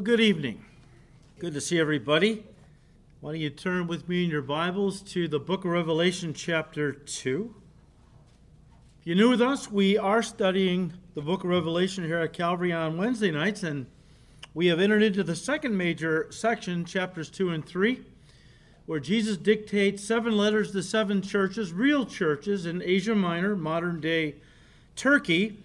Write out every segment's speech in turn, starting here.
Well, good evening. Good to see everybody. Why don't you turn with me in your Bibles to the book of Revelation, chapter 2. If you're new with us, we are studying the book of Revelation here at Calvary on Wednesday nights, and we have entered into the second major section, chapters 2 and 3, where Jesus dictates seven letters to seven churches, real churches in Asia Minor, modern day Turkey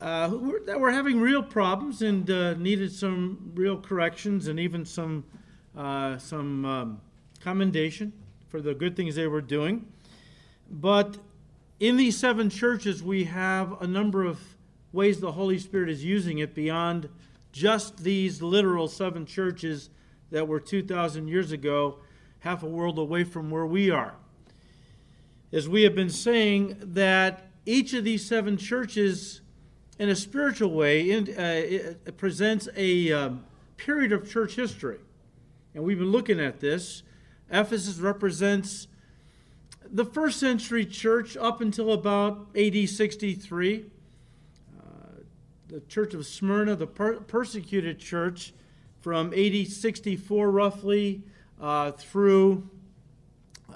uh, were, that were having real problems and uh, needed some real corrections and even some uh, some um, commendation for the good things they were doing. But in these seven churches, we have a number of ways the Holy Spirit is using it beyond just these literal seven churches that were 2,000 years ago, half a world away from where we are. As we have been saying, that each of these seven churches in a spiritual way, in, uh, it presents a um, period of church history. And we've been looking at this. Ephesus represents the first century church up until about AD 63. Uh, the church of Smyrna, the per- persecuted church, from AD 64 roughly uh, through uh,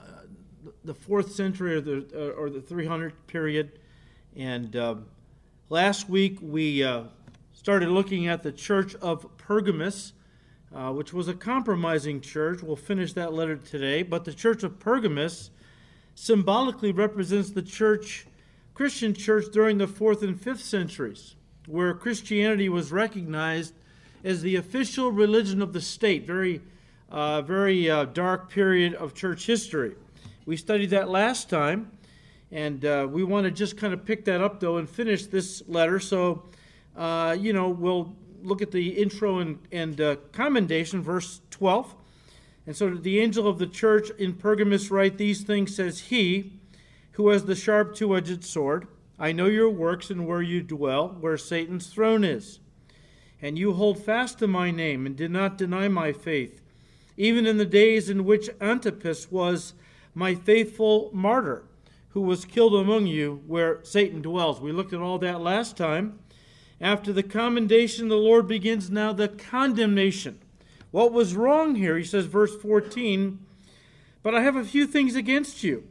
the fourth century or the, uh, or the 300 period. And um, Last week we uh, started looking at the church of Pergamus, uh, which was a compromising church. We'll finish that letter today. But the church of Pergamus symbolically represents the church, Christian church during the fourth and fifth centuries, where Christianity was recognized as the official religion of the state. Very, uh, very uh, dark period of church history. We studied that last time. And uh, we want to just kind of pick that up, though, and finish this letter. So, uh, you know, we'll look at the intro and, and uh, commendation, verse 12. And so the angel of the church in Pergamus write these things, says he, who has the sharp two-edged sword, I know your works and where you dwell, where Satan's throne is. And you hold fast to my name and did not deny my faith, even in the days in which Antipas was my faithful martyr who was killed among you where Satan dwells. We looked at all that last time. After the commendation, the Lord begins now the condemnation. What was wrong here? He says, verse 14, but I have a few things against you,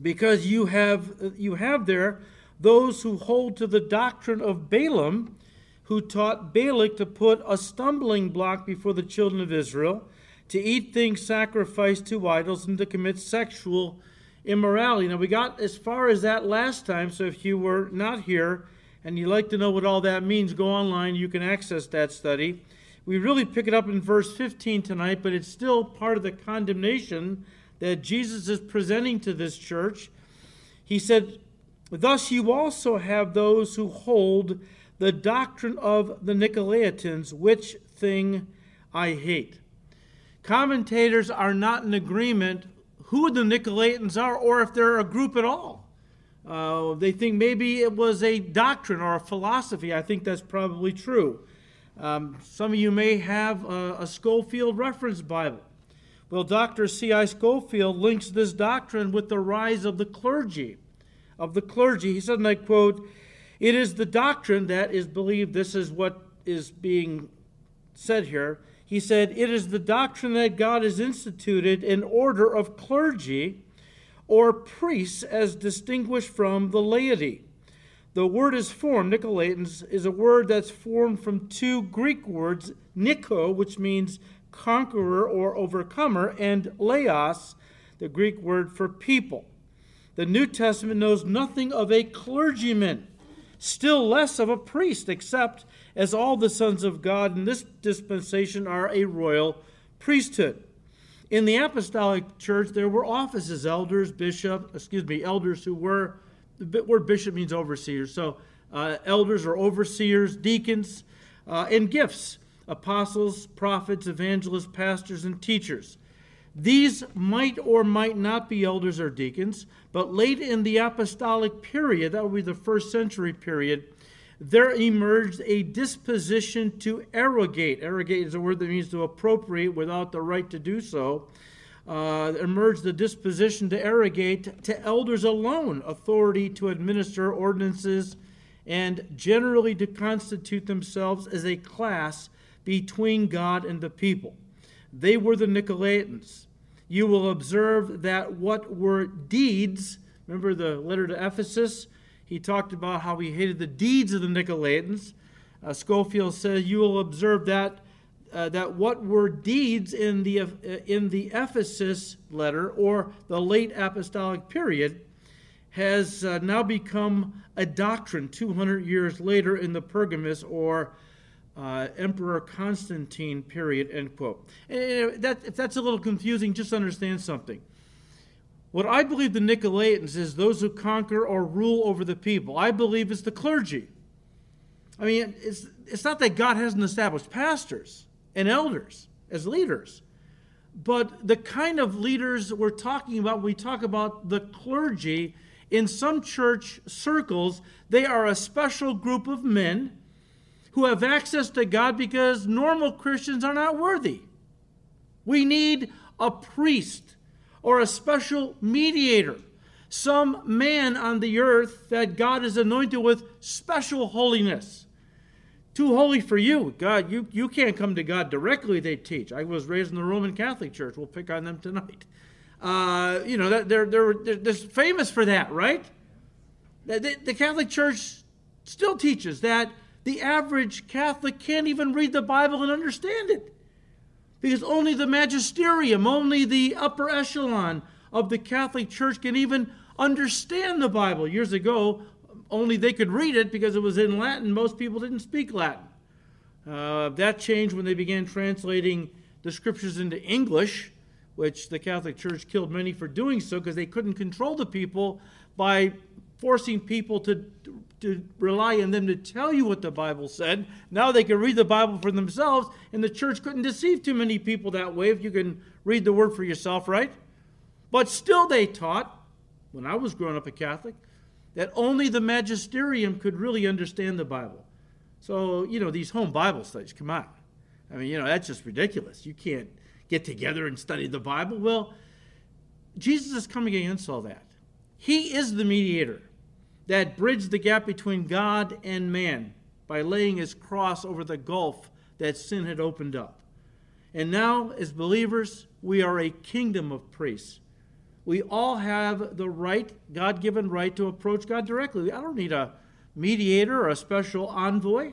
because you have, you have there those who hold to the doctrine of Balaam, who taught Balak to put a stumbling block before the children of Israel, to eat things sacrificed to idols, and to commit sexual immorality. Now, we got as far as that last time, so if you were not here and you'd like to know what all that means, go online. You can access that study. We really pick it up in verse 15 tonight, but it's still part of the condemnation that Jesus is presenting to this church. He said, Thus you also have those who hold the doctrine of the Nicolaitans, which thing I hate. Commentators are not in agreement who the Nicolaitans are or if they're a group at all. Uh, they think maybe it was a doctrine or a philosophy. I think that's probably true. Um, some of you may have a, a Scofield Reference Bible. Well, Dr. C.I. Scofield links this doctrine with the rise of the clergy. Of the clergy, he said, and I quote, It is the doctrine that is believed, this is what is being said here, he said, It is the doctrine that God has instituted an order of clergy or priests as distinguished from the laity. The word is formed, Nicolaitans, is a word that's formed from two Greek words, Nico, which means conqueror or overcomer, and laos, the Greek word for people. The New Testament knows nothing of a clergyman, still less of a priest, except as all the sons of God in this dispensation are a royal priesthood. In the apostolic church, there were offices, elders, bishop, excuse me, elders who were, the word bishop means overseers. So uh, elders or overseers, deacons, uh, and gifts, apostles, prophets, evangelists, pastors, and teachers. These might or might not be elders or deacons, but late in the apostolic period, that would be the first century period, there emerged a disposition to arrogate. Arrogate is a word that means to appropriate without the right to do so. Uh, emerged the disposition to arrogate to elders alone authority to administer ordinances and generally to constitute themselves as a class between God and the people. They were the Nicolaitans. You will observe that what were deeds, remember the letter to Ephesus? He talked about how he hated the deeds of the Nicolaitans. Uh, Scofield says, You will observe that. Uh, that what were deeds in the uh, in the Ephesus letter or the late apostolic period has uh, now become a doctrine 200 years later in the Pergamus or uh, Emperor Constantine period, end quote. And that, if that's a little confusing, just understand something. What I believe the Nicolaitans is those who conquer or rule over the people. I believe it's the clergy. I mean, it's, it's not that God hasn't established pastors and elders as leaders, but the kind of leaders we're talking about we talk about the clergy in some church circles, they are a special group of men who have access to God because normal Christians are not worthy. We need a priest or a special mediator, some man on the earth that God is anointed with special holiness. Too holy for you. God, you, you can't come to God directly, they teach. I was raised in the Roman Catholic Church. We'll pick on them tonight. Uh, you know, they're, they're, they're, they're famous for that, right? The, the Catholic Church still teaches that the average Catholic can't even read the Bible and understand it. Because only the magisterium, only the upper echelon of the Catholic Church can even understand the Bible. Years ago, only they could read it because it was in Latin. Most people didn't speak Latin. Uh, that changed when they began translating the scriptures into English which the Catholic Church killed many for doing so because they couldn't control the people by forcing people to, to rely on them to tell you what the Bible said. Now they can read the Bible for themselves, and the church couldn't deceive too many people that way if you can read the word for yourself, right? But still, they taught, when I was growing up a Catholic, that only the magisterium could really understand the Bible. So, you know, these home Bible studies, come on. I mean, you know, that's just ridiculous. You can't get together and study the Bible. Well, Jesus is coming against all that. He is the mediator that bridged the gap between God and man by laying his cross over the gulf that sin had opened up. And now, as believers, we are a kingdom of priests. We all have the right, God given right, to approach God directly. I don't need a mediator or a special envoy.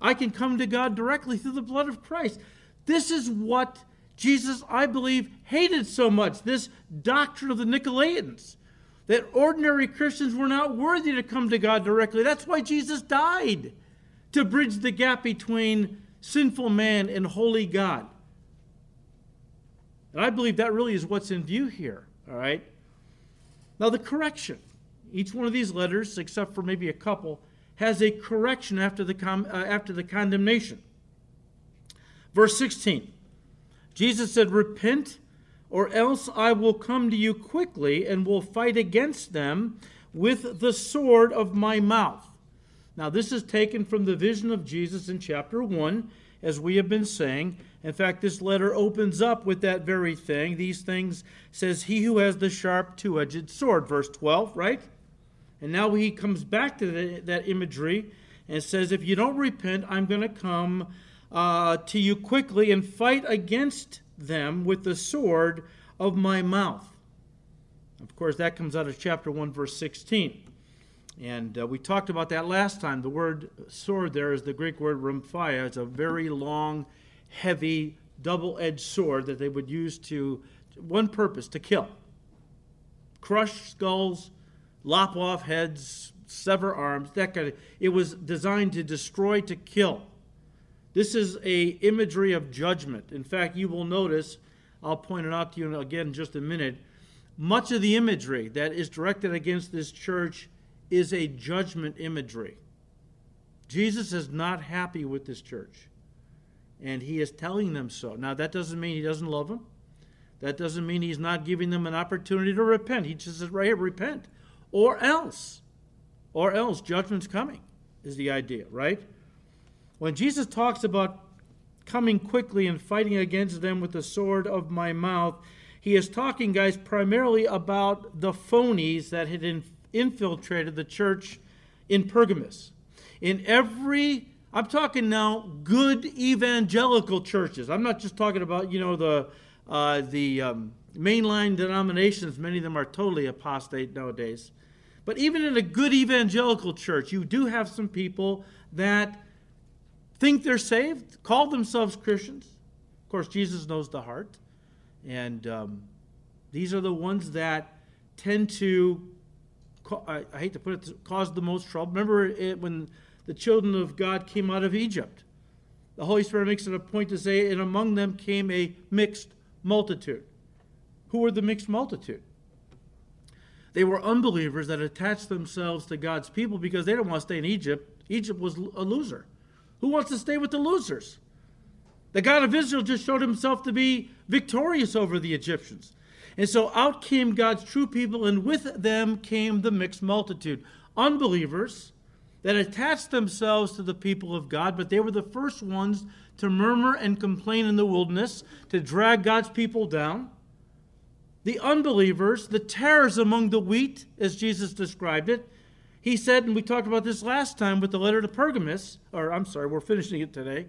I can come to God directly through the blood of Christ. This is what Jesus, I believe, hated so much this doctrine of the Nicolaitans that ordinary Christians were not worthy to come to God directly. That's why Jesus died to bridge the gap between sinful man and holy God. And I believe that really is what's in view here, all right? Now, the correction. Each one of these letters, except for maybe a couple, has a correction after the, com- uh, after the condemnation. Verse 16 Jesus said, Repent, or else I will come to you quickly and will fight against them with the sword of my mouth. Now, this is taken from the vision of Jesus in chapter 1, as we have been saying. In fact, this letter opens up with that very thing. These things says, He who has the sharp two edged sword, verse 12, right? And now he comes back to the, that imagery and says, If you don't repent, I'm going to come uh, to you quickly and fight against them with the sword of my mouth. Of course, that comes out of chapter 1, verse 16. And uh, we talked about that last time. The word sword there is the Greek word rhomphaia. It's a very long, heavy, double edged sword that they would use to one purpose to kill. Crush skulls, lop off heads, sever arms, that kind of it was designed to destroy, to kill. This is a imagery of judgment. In fact, you will notice, I'll point it out to you again in just a minute, much of the imagery that is directed against this church is a judgment imagery. Jesus is not happy with this church, and he is telling them so. Now, that doesn't mean he doesn't love them. That doesn't mean he's not giving them an opportunity to repent. He just says, right here, repent. Or else, or else, judgment's coming, is the idea, right? When Jesus talks about coming quickly and fighting against them with the sword of my mouth, he is talking, guys, primarily about the phonies that had infiltrated the church in Pergamus. In every I'm talking now good evangelical churches. I'm not just talking about, you know, the, uh, the um, mainline denominations. Many of them are totally apostate nowadays. But even in a good evangelical church, you do have some people that think they're saved, call themselves Christians. Of course, Jesus knows the heart. And um, these are the ones that tend to, I, hate to put it, cause the most trouble. Remember it, when the children of God came out of Egypt? The Holy Spirit makes it a point to say, and among them came a mixed multitude. Who were the mixed multitude? They were unbelievers that attached themselves to God's people because they didn't want to stay in Egypt. Egypt was a loser. Who wants to stay with the losers? The God of Israel just showed himself to be victorious over the Egyptians. And so out came God's true people, and with them came the mixed multitude. Unbelievers that attached themselves to the people of God, but they were the first ones to murmur and complain in the wilderness, to drag God's people down. The unbelievers, the tares among the wheat, as Jesus described it, he said, and we talked about this last time with the letter to Pergamus, or I'm sorry, we're finishing it today.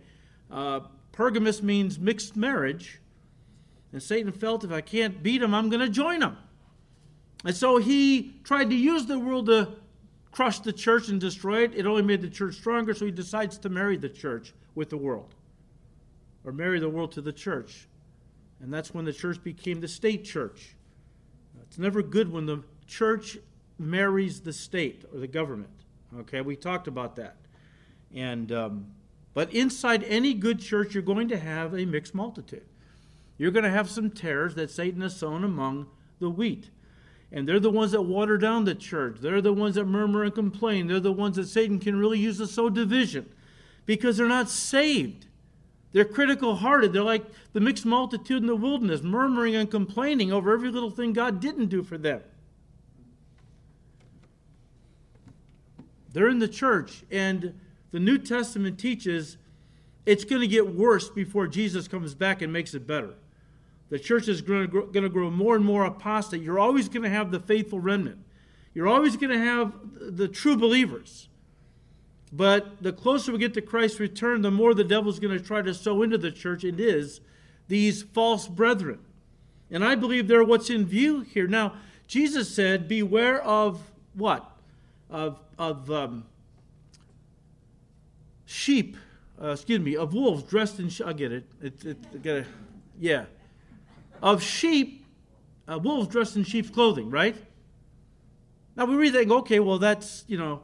Uh, Pergamus means mixed marriage. And Satan felt if I can't beat him, I'm going to join him. And so he tried to use the world to crush the church and destroy it. It only made the church stronger, so he decides to marry the church with the world, or marry the world to the church. And that's when the church became the state church. It's never good when the church marries the state or the government. Okay, we talked about that. And um, but inside any good church, you're going to have a mixed multitude. You're going to have some tares that Satan has sown among the wheat. And they're the ones that water down the church. They're the ones that murmur and complain. They're the ones that Satan can really use to sow division because they're not saved. They're critical hearted. They're like the mixed multitude in the wilderness, murmuring and complaining over every little thing God didn't do for them. They're in the church, and the New Testament teaches it's going to get worse before Jesus comes back and makes it better. The church is going to grow more and more apostate. You're always going to have the faithful remnant. You're always going to have the true believers. But the closer we get to Christ's return, the more the devil's going to try to sow into the church. It is these false brethren. And I believe they're what's in view here. Now, Jesus said, Beware of what? Of, of um, sheep, uh, excuse me, of wolves dressed in, I get it. It, it, it get. Yeah of sheep, uh, wolves dressed in sheep's clothing, right? Now we read that and go, okay, well, that's, you know,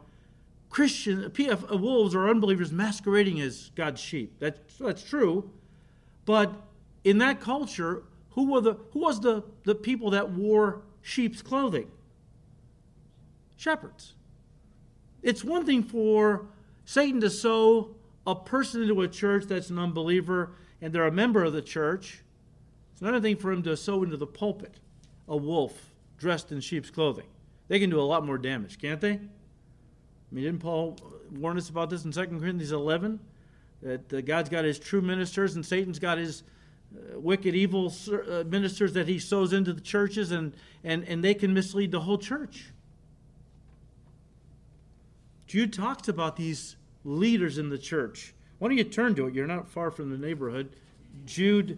Christian, uh, wolves are unbelievers masquerading as God's sheep. That's, that's true. But in that culture, who, were the, who was the, the people that wore sheep's clothing? Shepherds. It's one thing for Satan to sow a person into a church that's an unbeliever and they're a member of the church it's another thing for him to sow into the pulpit a wolf dressed in sheep's clothing. They can do a lot more damage, can't they? I mean, didn't Paul warn us about this in 2 Corinthians 11? That uh, God's got his true ministers and Satan's got his uh, wicked, evil uh, ministers that he sows into the churches, and, and, and they can mislead the whole church. Jude talks about these leaders in the church. Why don't you turn to it? You're not far from the neighborhood. Jude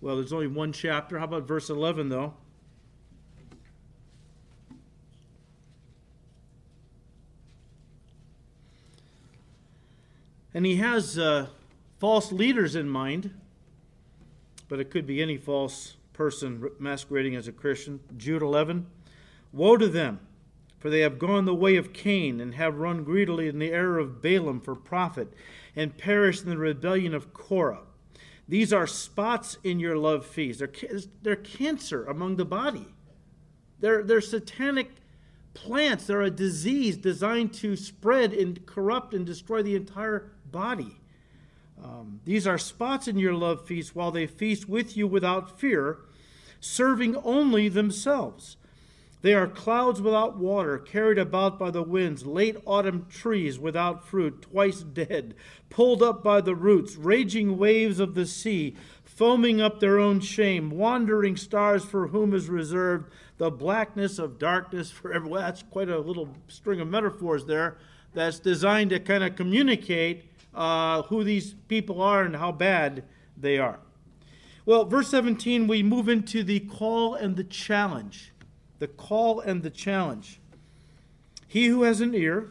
well, there's only one chapter. How about verse 11, though? And he has uh, false leaders in mind, but it could be any false person masquerading as a Christian. Jude 11 Woe to them, for they have gone the way of Cain, and have run greedily in the error of Balaam for profit, and perished in the rebellion of Korah. These are spots in your love feast. They're, they're cancer among the body. They're, they're satanic plants. They're a disease designed to spread and corrupt and destroy the entire body. Um, these are spots in your love feast while they feast with you without fear, serving only themselves. They are clouds without water, carried about by the winds, late autumn trees without fruit, twice dead, pulled up by the roots, raging waves of the sea, foaming up their own shame, wandering stars for whom is reserved the blackness of darkness forever. Well, that's quite a little string of metaphors there that's designed to kind of communicate uh, who these people are and how bad they are. Well, verse 17, we move into the call and the challenge. The call and the challenge. He who has an ear,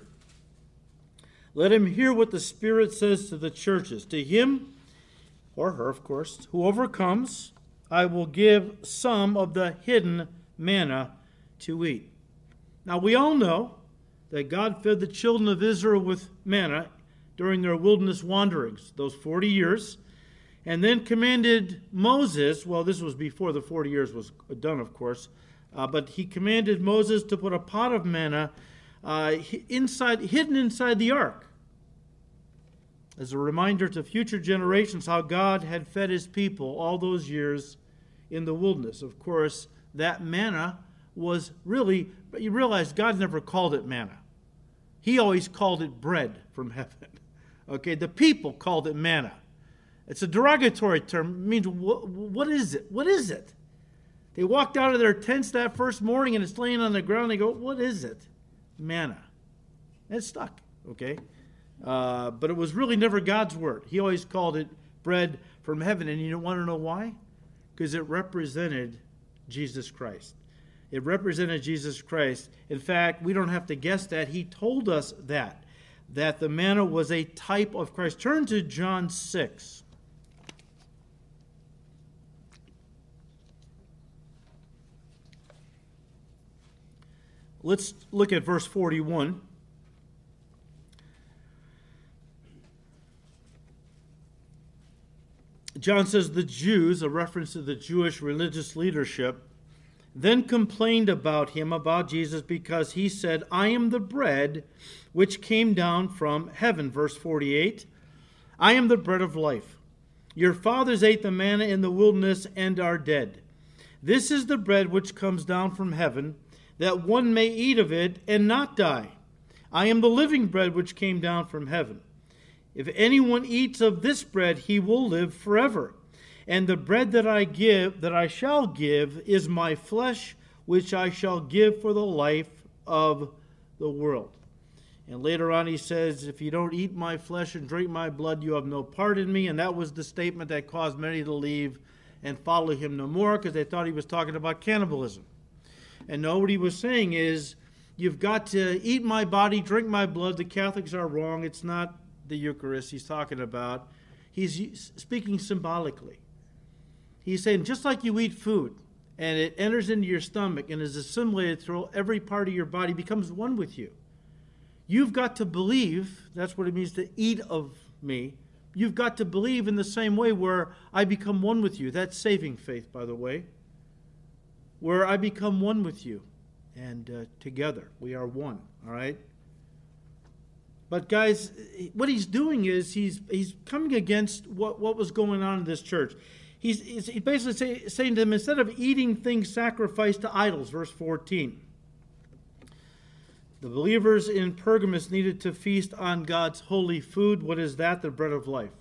let him hear what the Spirit says to the churches. To him, or her, of course, who overcomes, I will give some of the hidden manna to eat. Now, we all know that God fed the children of Israel with manna during their wilderness wanderings, those 40 years, and then commanded Moses, well, this was before the 40 years was done, of course, uh, but he commanded Moses to put a pot of manna uh, inside, hidden inside the ark as a reminder to future generations how God had fed his people all those years in the wilderness. Of course, that manna was really, but you realize God never called it manna. He always called it bread from heaven. Okay, the people called it manna. It's a derogatory term. Means what, what is it? What is it? They walked out of their tents that first morning and it's laying on the ground. They go, What is it? Manna. And it stuck, okay? Uh, but it was really never God's word. He always called it bread from heaven. And you don't want to know why? Because it represented Jesus Christ. It represented Jesus Christ. In fact, we don't have to guess that. He told us that, that the manna was a type of Christ. Turn to John 6. Let's look at verse 41. John says the Jews, a reference to the Jewish religious leadership, then complained about him, about Jesus, because he said, I am the bread which came down from heaven. Verse 48 I am the bread of life. Your fathers ate the manna in the wilderness and are dead. This is the bread which comes down from heaven, that one may eat of it and not die. I am the living bread which came down from heaven. If anyone eats of this bread, he will live forever. And the bread that I give, that I shall give, is my flesh, which I shall give for the life of the world. And later on, he says, If you don't eat my flesh and drink my blood, you have no part in me. And that was the statement that caused many to leave and follow him no more because they thought he was talking about cannibalism. And no, what he was saying is, You've got to eat my body, drink my blood. The Catholics are wrong. It's not the Eucharist he's talking about. He's speaking symbolically. He's saying, just like you eat food and it enters into your stomach and is assimilated through every part of your body, becomes one with you. You've got to believe, that's what it means to eat of me. You've got to believe in the same way where I become one with you. That's saving faith, by the way. Where I become one with you. And uh, together we are one, all right? But guys, what he's doing is he's he's coming against what, what was going on in this church he's, he's basically say, saying to them instead of eating things sacrificed to idols, verse 14. The believers in Pergamos needed to feast on God's holy food. What is that? The bread of life,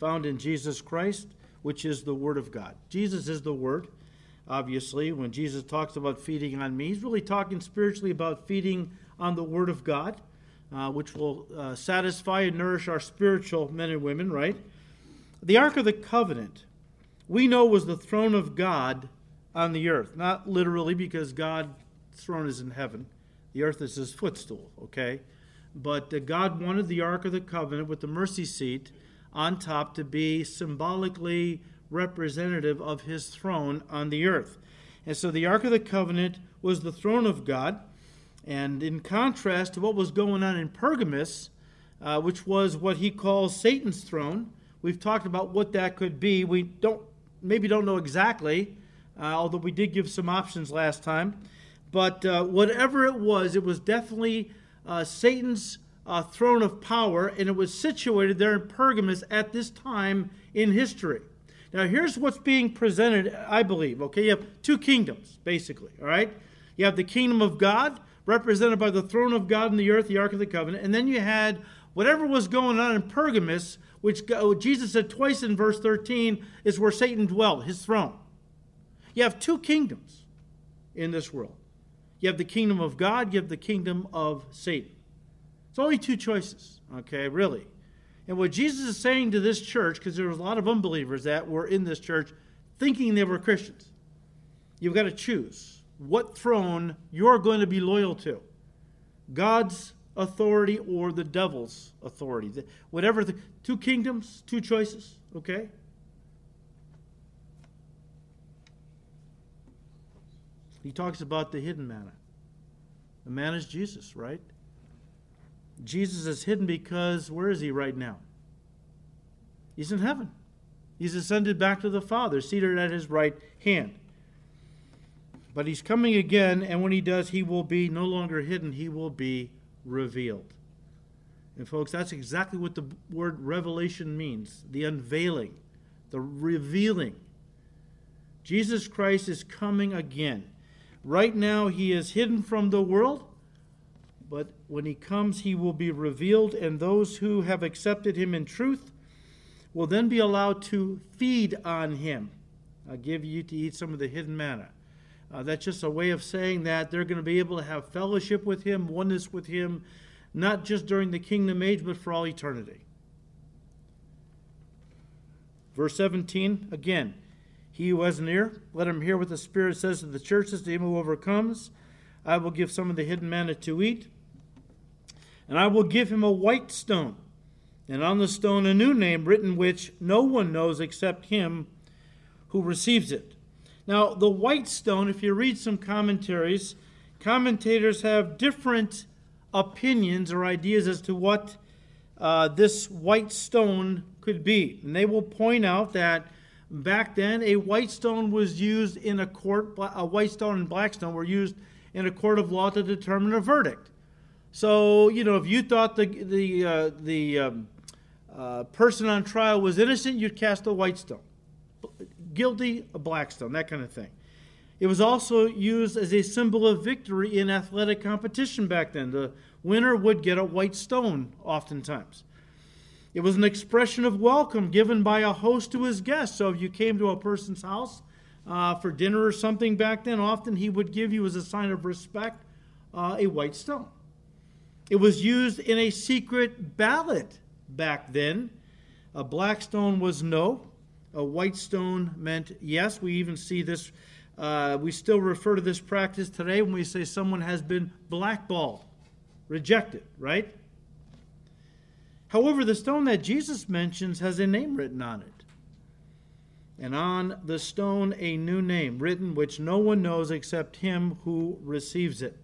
found in Jesus Christ, which is the Word of God. Jesus is the Word. Obviously, when Jesus talks about feeding on me, he's really talking spiritually about feeding on the Word of God, uh, which will uh, satisfy and nourish our spiritual men and women, right? The Ark of the Covenant we know was the throne of God on the earth. Not literally, because God's throne is in heaven. The earth is his footstool, okay? But uh, God wanted the Ark of the Covenant with the mercy seat on top to be symbolically representative of his throne on the earth. And so the Ark of the Covenant was the throne of God. And in contrast to what was going on in Pergamus, uh, which was what he calls Satan's throne, we've talked about what that could be. We don't maybe don't know exactly, uh, although we did give some options last time. But uh, whatever it was, it was definitely uh, Satan's uh, throne of power, and it was situated there in Pergamus at this time in history. Now, here's what's being presented, I believe. Okay, you have two kingdoms, basically, all right? You have the kingdom of God, represented by the throne of God in the earth, the Ark of the Covenant, and then you had whatever was going on in Pergamus, which Jesus said twice in verse 13 is where Satan dwelt, his throne. You have two kingdoms in this world. You have the kingdom of God, you have the kingdom of Satan. It's only two choices, okay, really. And what Jesus is saying to this church, because there was a lot of unbelievers that were in this church thinking they were Christians, you've got to choose what throne you're going to be loyal to God's authority or the devil's authority. Whatever the two kingdoms, two choices, okay? He talks about the hidden manna. The man is Jesus, right? Jesus is hidden because where is he right now? He's in heaven. He's ascended back to the Father, seated at his right hand. But he's coming again, and when he does, he will be no longer hidden, he will be revealed. And, folks, that's exactly what the word revelation means the unveiling, the revealing. Jesus Christ is coming again. Right now, he is hidden from the world, but when he comes, he will be revealed, and those who have accepted him in truth will then be allowed to feed on him. I'll give you to eat some of the hidden manna. Uh, that's just a way of saying that they're going to be able to have fellowship with him, oneness with him, not just during the kingdom age, but for all eternity. Verse 17, again, he who has an ear, let him hear what the Spirit says to the churches. To him who overcomes, I will give some of the hidden manna to eat. And I will give him a white stone, and on the stone a new name written, which no one knows except him who receives it. Now, the white stone, if you read some commentaries, commentators have different opinions or ideas as to what uh, this white stone could be. And they will point out that Back then, a white stone was used in a court, a white stone and black stone were used in a court of law to determine a verdict. So, you know, if you thought the, the, uh, the um, uh, person on trial was innocent, you'd cast a white stone. Guilty, a black stone, that kind of thing. It was also used as a symbol of victory in athletic competition back then. The winner would get a white stone oftentimes. It was an expression of welcome given by a host to his guests. So if you came to a person's house uh, for dinner or something back then, often he would give you, as a sign of respect, uh, a white stone. It was used in a secret ballot back then. A black stone was no, a white stone meant yes. We even see this, uh, we still refer to this practice today when we say someone has been blackballed, rejected, right? However, the stone that Jesus mentions has a name written on it. And on the stone, a new name written, which no one knows except him who receives it.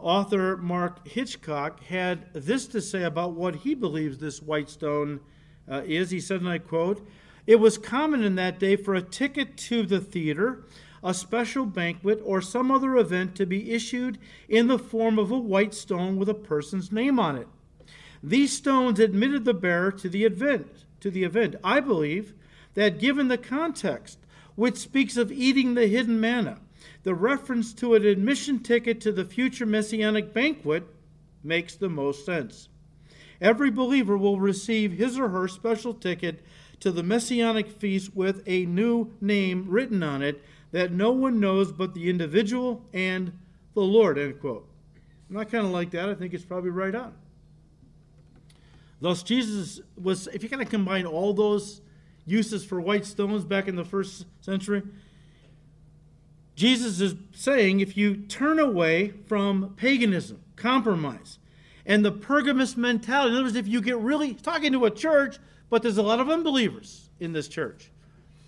Author Mark Hitchcock had this to say about what he believes this white stone uh, is. He said, and I quote, It was common in that day for a ticket to the theater, a special banquet, or some other event to be issued in the form of a white stone with a person's name on it. These stones admitted the bearer to the event. To the event, I believe that given the context, which speaks of eating the hidden manna, the reference to an admission ticket to the future messianic banquet makes the most sense. Every believer will receive his or her special ticket to the messianic feast with a new name written on it that no one knows but the individual and the Lord. End quote. And I kind of like that. I think it's probably right on. Thus, Jesus was, if you kind of combine all those uses for white stones back in the first century, Jesus is saying if you turn away from paganism, compromise, and the Pergamus mentality, in other words, if you get really talking to a church, but there's a lot of unbelievers in this church.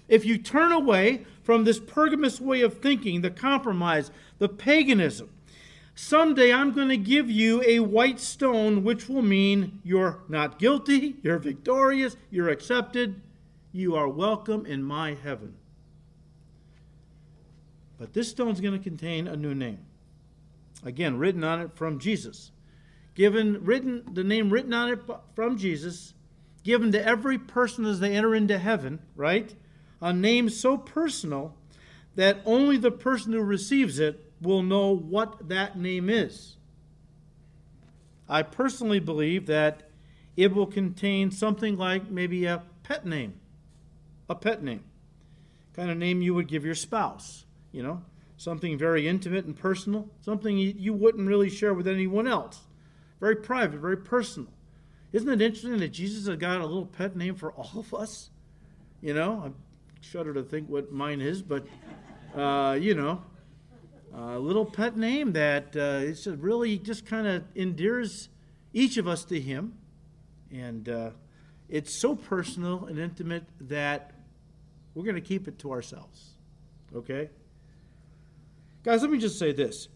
If you turn away from this Pergamus way of thinking, the compromise, the paganism, Someday I'm going to give you a white stone, which will mean you're not guilty, you're victorious, you're accepted, you are welcome in my heaven. But this stone's going to contain a new name. Again, written on it from Jesus. Given written the name written on it from Jesus, given to every person as they enter into heaven, right? A name so personal that only the person who receives it will know what that name is. I personally believe that it will contain something like maybe a pet name. A pet name. Kind of name you would give your spouse, you know, something very intimate and personal, something you wouldn't really share with anyone else. Very private, very personal. Isn't it interesting that Jesus has got a little pet name for all of us? You know, I shudder to think what mine is, but, uh, you know, a little pet name that uh, it's really just kind of endears each of us to Him. And uh, it's so personal and intimate that we're going to keep it to ourselves. Okay? Guys, let me just say this.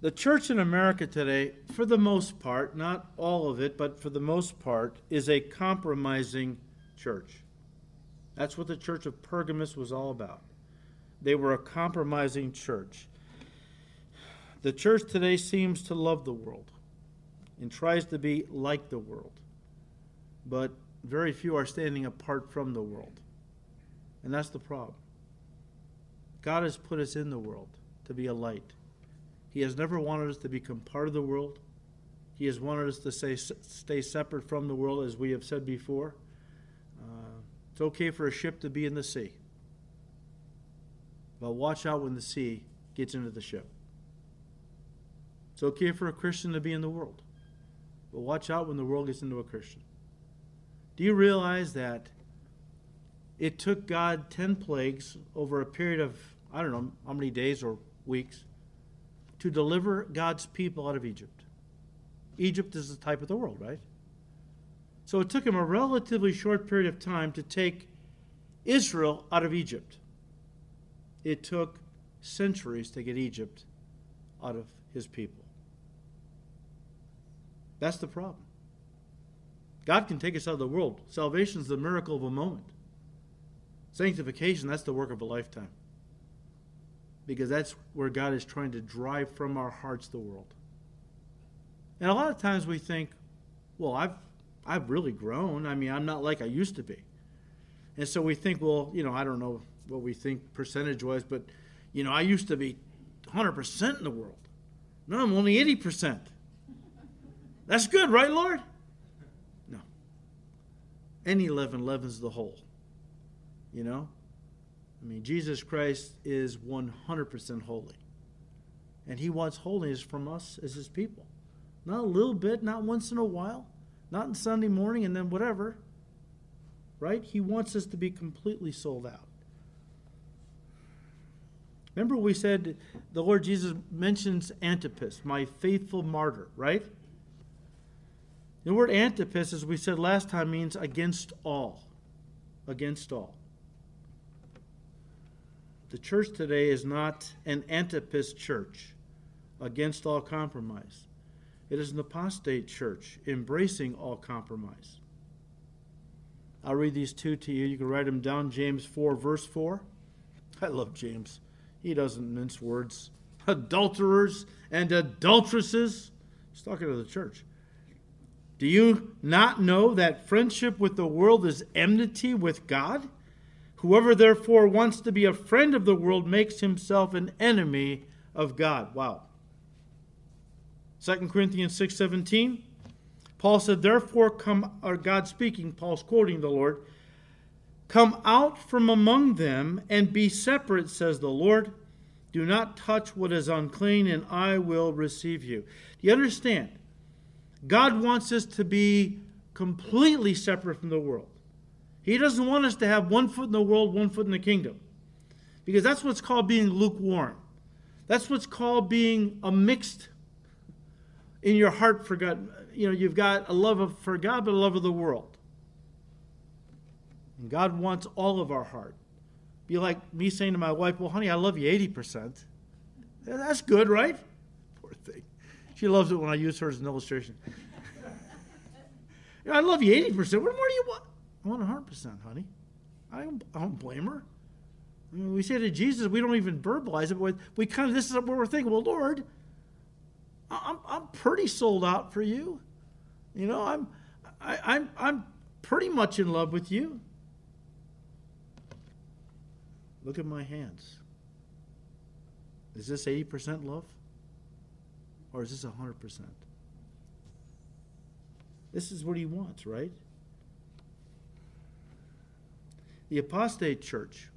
The church in America today, for the most part, not all of it, but for the most part, is a compromising church. That's what the church of Pergamus was all about. They were a compromising church. The church today seems to love the world and tries to be like the world, but very few are standing apart from the world. And that's the problem. God has put us in the world to be a light. He has never wanted us to become part of the world. He has wanted us to stay, stay separate from the world, as we have said before. Uh, it's okay for a ship to be in the sea. But watch out when the sea gets into the ship. It's okay for a Christian to be in the world. But watch out when the world gets into a Christian. Do you realize that it took God 10 plagues over a period of, I don't know how many days or weeks, to deliver God's people out of Egypt? Egypt is the type of the world, right? So it took him a relatively short period of time to take Israel out of Egypt. It took centuries to get Egypt out of his people. That's the problem. God can take us out of the world. Salvation is the miracle of a moment. Sanctification, that's the work of a lifetime. Because that's where God is trying to drive from our hearts the world. And a lot of times we think, well, I've, I've really grown. I mean, I'm not like I used to be. And so we think, well, you know, I don't know what we think percentage wise, but, you know, I used to be 100% in the world. Now I'm only 80%. That's good, right, Lord? No. Any leaven leavens the whole. You know? I mean, Jesus Christ is 100% holy. And he wants holiness from us as his people. Not a little bit, not once in a while, not on Sunday morning and then whatever. Right? He wants us to be completely sold out. Remember, we said the Lord Jesus mentions Antipas, my faithful martyr, right? The word Antipas, as we said last time, means against all. Against all. The church today is not an Antipas church against all compromise. It is an apostate church embracing all compromise. I'll read these two to you. You can write them down. James 4, verse 4. I love James. He doesn't mince words. Adulterers and adulteresses. He's talking to the church. Do you not know that friendship with the world is enmity with God? Whoever therefore wants to be a friend of the world makes himself an enemy of God. Wow. 2 Corinthians 6:17 Paul said therefore come or God speaking Paul's quoting the Lord come out from among them and be separate says the Lord do not touch what is unclean and I will receive you. Do you understand? God wants us to be completely separate from the world. He doesn't want us to have one foot in the world, one foot in the kingdom. Because that's what's called being lukewarm. That's what's called being a mixed in your heart for God. You know, you've got a love of, for God, but a love of the world. And God wants all of our heart. Be like me saying to my wife, Well, honey, I love you 80%. That's good, right? Poor thing. She loves it when I use her as an illustration. I love you 80%. What more do you want? I want 100%, honey. I don't, I don't blame her. I mean, we say to Jesus, we don't even verbalize it, but we kind of, this is what we're thinking. Well, Lord, I'm, I'm pretty sold out for you. You know, I'm, I, I'm, I'm pretty much in love with you. Look at my hands. Is this 80% love? Or is this 100%? This is what he wants, right? The apostate church,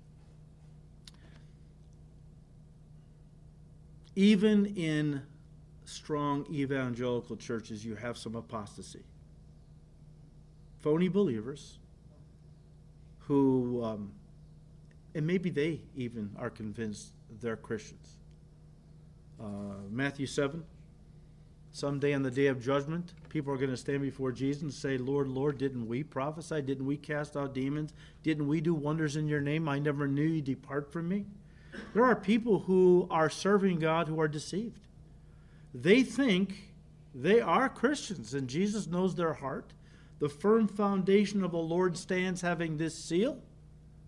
even in strong evangelical churches, you have some apostasy. Phony believers who, um, and maybe they even are convinced they're Christians. Uh, Matthew 7. Someday on the day of judgment, people are going to stand before Jesus and say, Lord, Lord, didn't we prophesy? Didn't we cast out demons? Didn't we do wonders in your name? I never knew you. Depart from me. There are people who are serving God who are deceived. They think they are Christians, and Jesus knows their heart. The firm foundation of the Lord stands having this seal.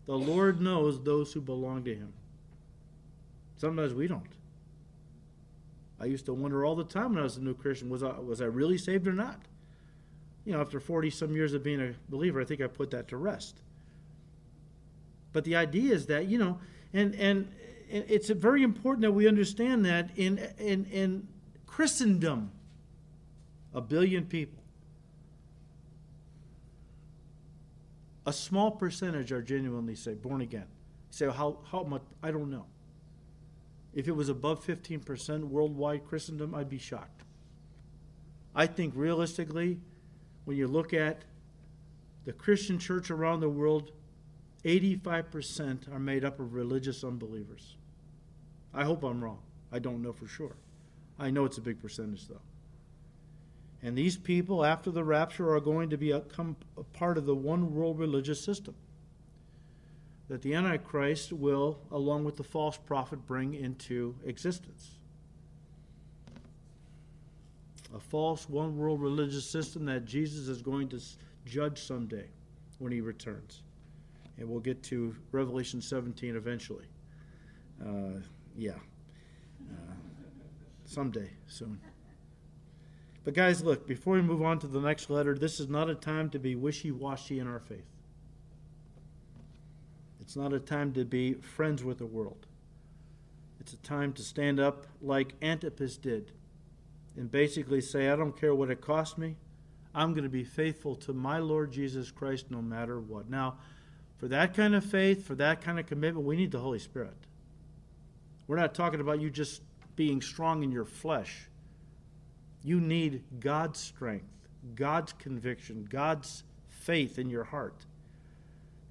The Lord knows those who belong to him. Sometimes we don't. I used to wonder all the time when I was a new Christian was I, was I really saved or not? You know, after 40 some years of being a believer, I think I put that to rest. But the idea is that, you know, and, and it's very important that we understand that in, in, in Christendom, a billion people, a small percentage are genuinely saved, born again. Say, how, how much? I don't know. If it was above 15% worldwide Christendom, I'd be shocked. I think realistically, when you look at the Christian church around the world, 85% are made up of religious unbelievers. I hope I'm wrong. I don't know for sure. I know it's a big percentage, though. And these people, after the rapture, are going to be a, a part of the one world religious system that the Antichrist will, along with the false prophet, bring into existence. A false one world religious system that Jesus is going to judge someday when he returns. And we'll get to Revelation 17 eventually. Uh, yeah. Uh, someday, soon. But, guys, look, before we move on to the next letter, this is not a time to be wishy washy in our faith. It's not a time to be friends with the world. It's a time to stand up like Antipas did and basically say, I don't care what it costs me. I'm going to be faithful to my Lord Jesus Christ no matter what. Now, for that kind of faith, for that kind of commitment, we need the Holy Spirit. We're not talking about you just being strong in your flesh. You need God's strength, God's conviction, God's faith in your heart.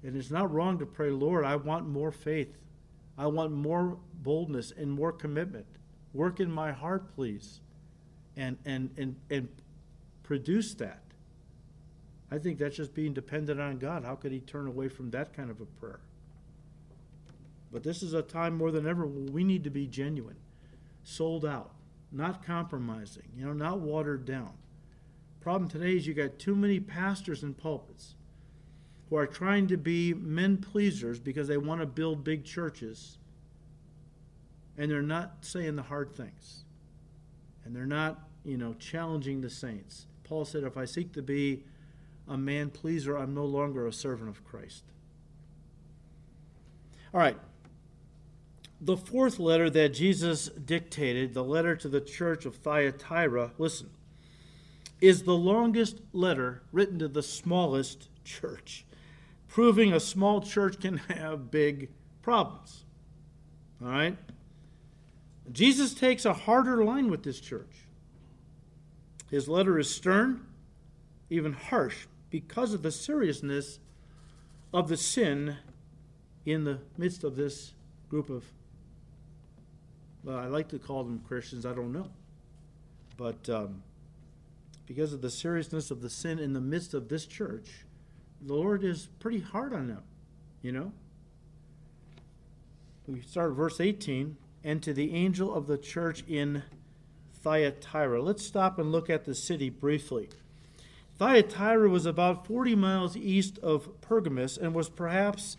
And it's not wrong to pray, Lord, I want more faith. I want more boldness and more commitment. Work in my heart, please. And and and and produce that. I think that's just being dependent on God. How could he turn away from that kind of a prayer? But this is a time more than ever we need to be genuine, sold out, not compromising, you know, not watered down. Problem today is you got too many pastors and pulpits are trying to be men pleasers because they want to build big churches and they're not saying the hard things. And they're not you know challenging the saints. Paul said if i seek to be a man pleaser i'm no longer a servant of christ. All right. The fourth letter that jesus dictated the letter to the church of thyatira listen is the longest letter written to the smallest church proving a small church can have big problems. All right? Jesus takes a harder line with this church. His letter is stern, even harsh, because of the seriousness of the sin in the midst of this group of, well, I like to call them Christians, I don't know. But um, because of the seriousness of the sin in the midst of this church, the Lord is pretty hard on them, you know? We start verse 18, and to the angel of the church in Thyatira. Let's stop and look at the city briefly. Thyatira was about 40 miles east of Pergamus and was perhaps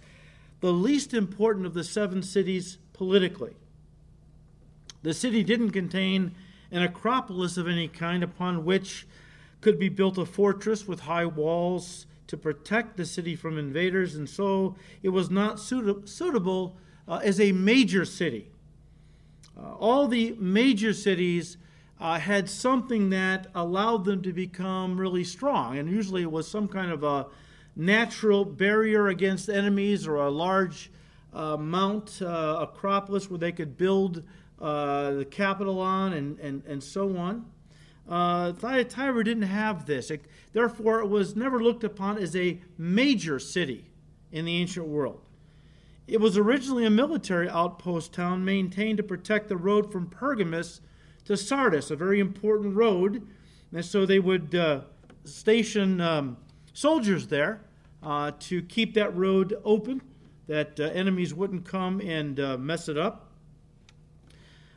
the least important of the seven cities politically. The city didn't contain an acropolis of any kind upon which could be built a fortress with high walls to protect the city from invaders, and so it was not suit- suitable uh, as a major city. Uh, all the major cities uh, had something that allowed them to become really strong, and usually it was some kind of a natural barrier against enemies or a large uh, mount, uh, acropolis where they could build uh, the capital on, and, and, and so on. Uh, Thyatira didn't have this. It, therefore, it was never looked upon as a major city in the ancient world. It was originally a military outpost town maintained to protect the road from Pergamus to Sardis, a very important road. And so they would uh, station um, soldiers there uh, to keep that road open, that uh, enemies wouldn't come and uh, mess it up.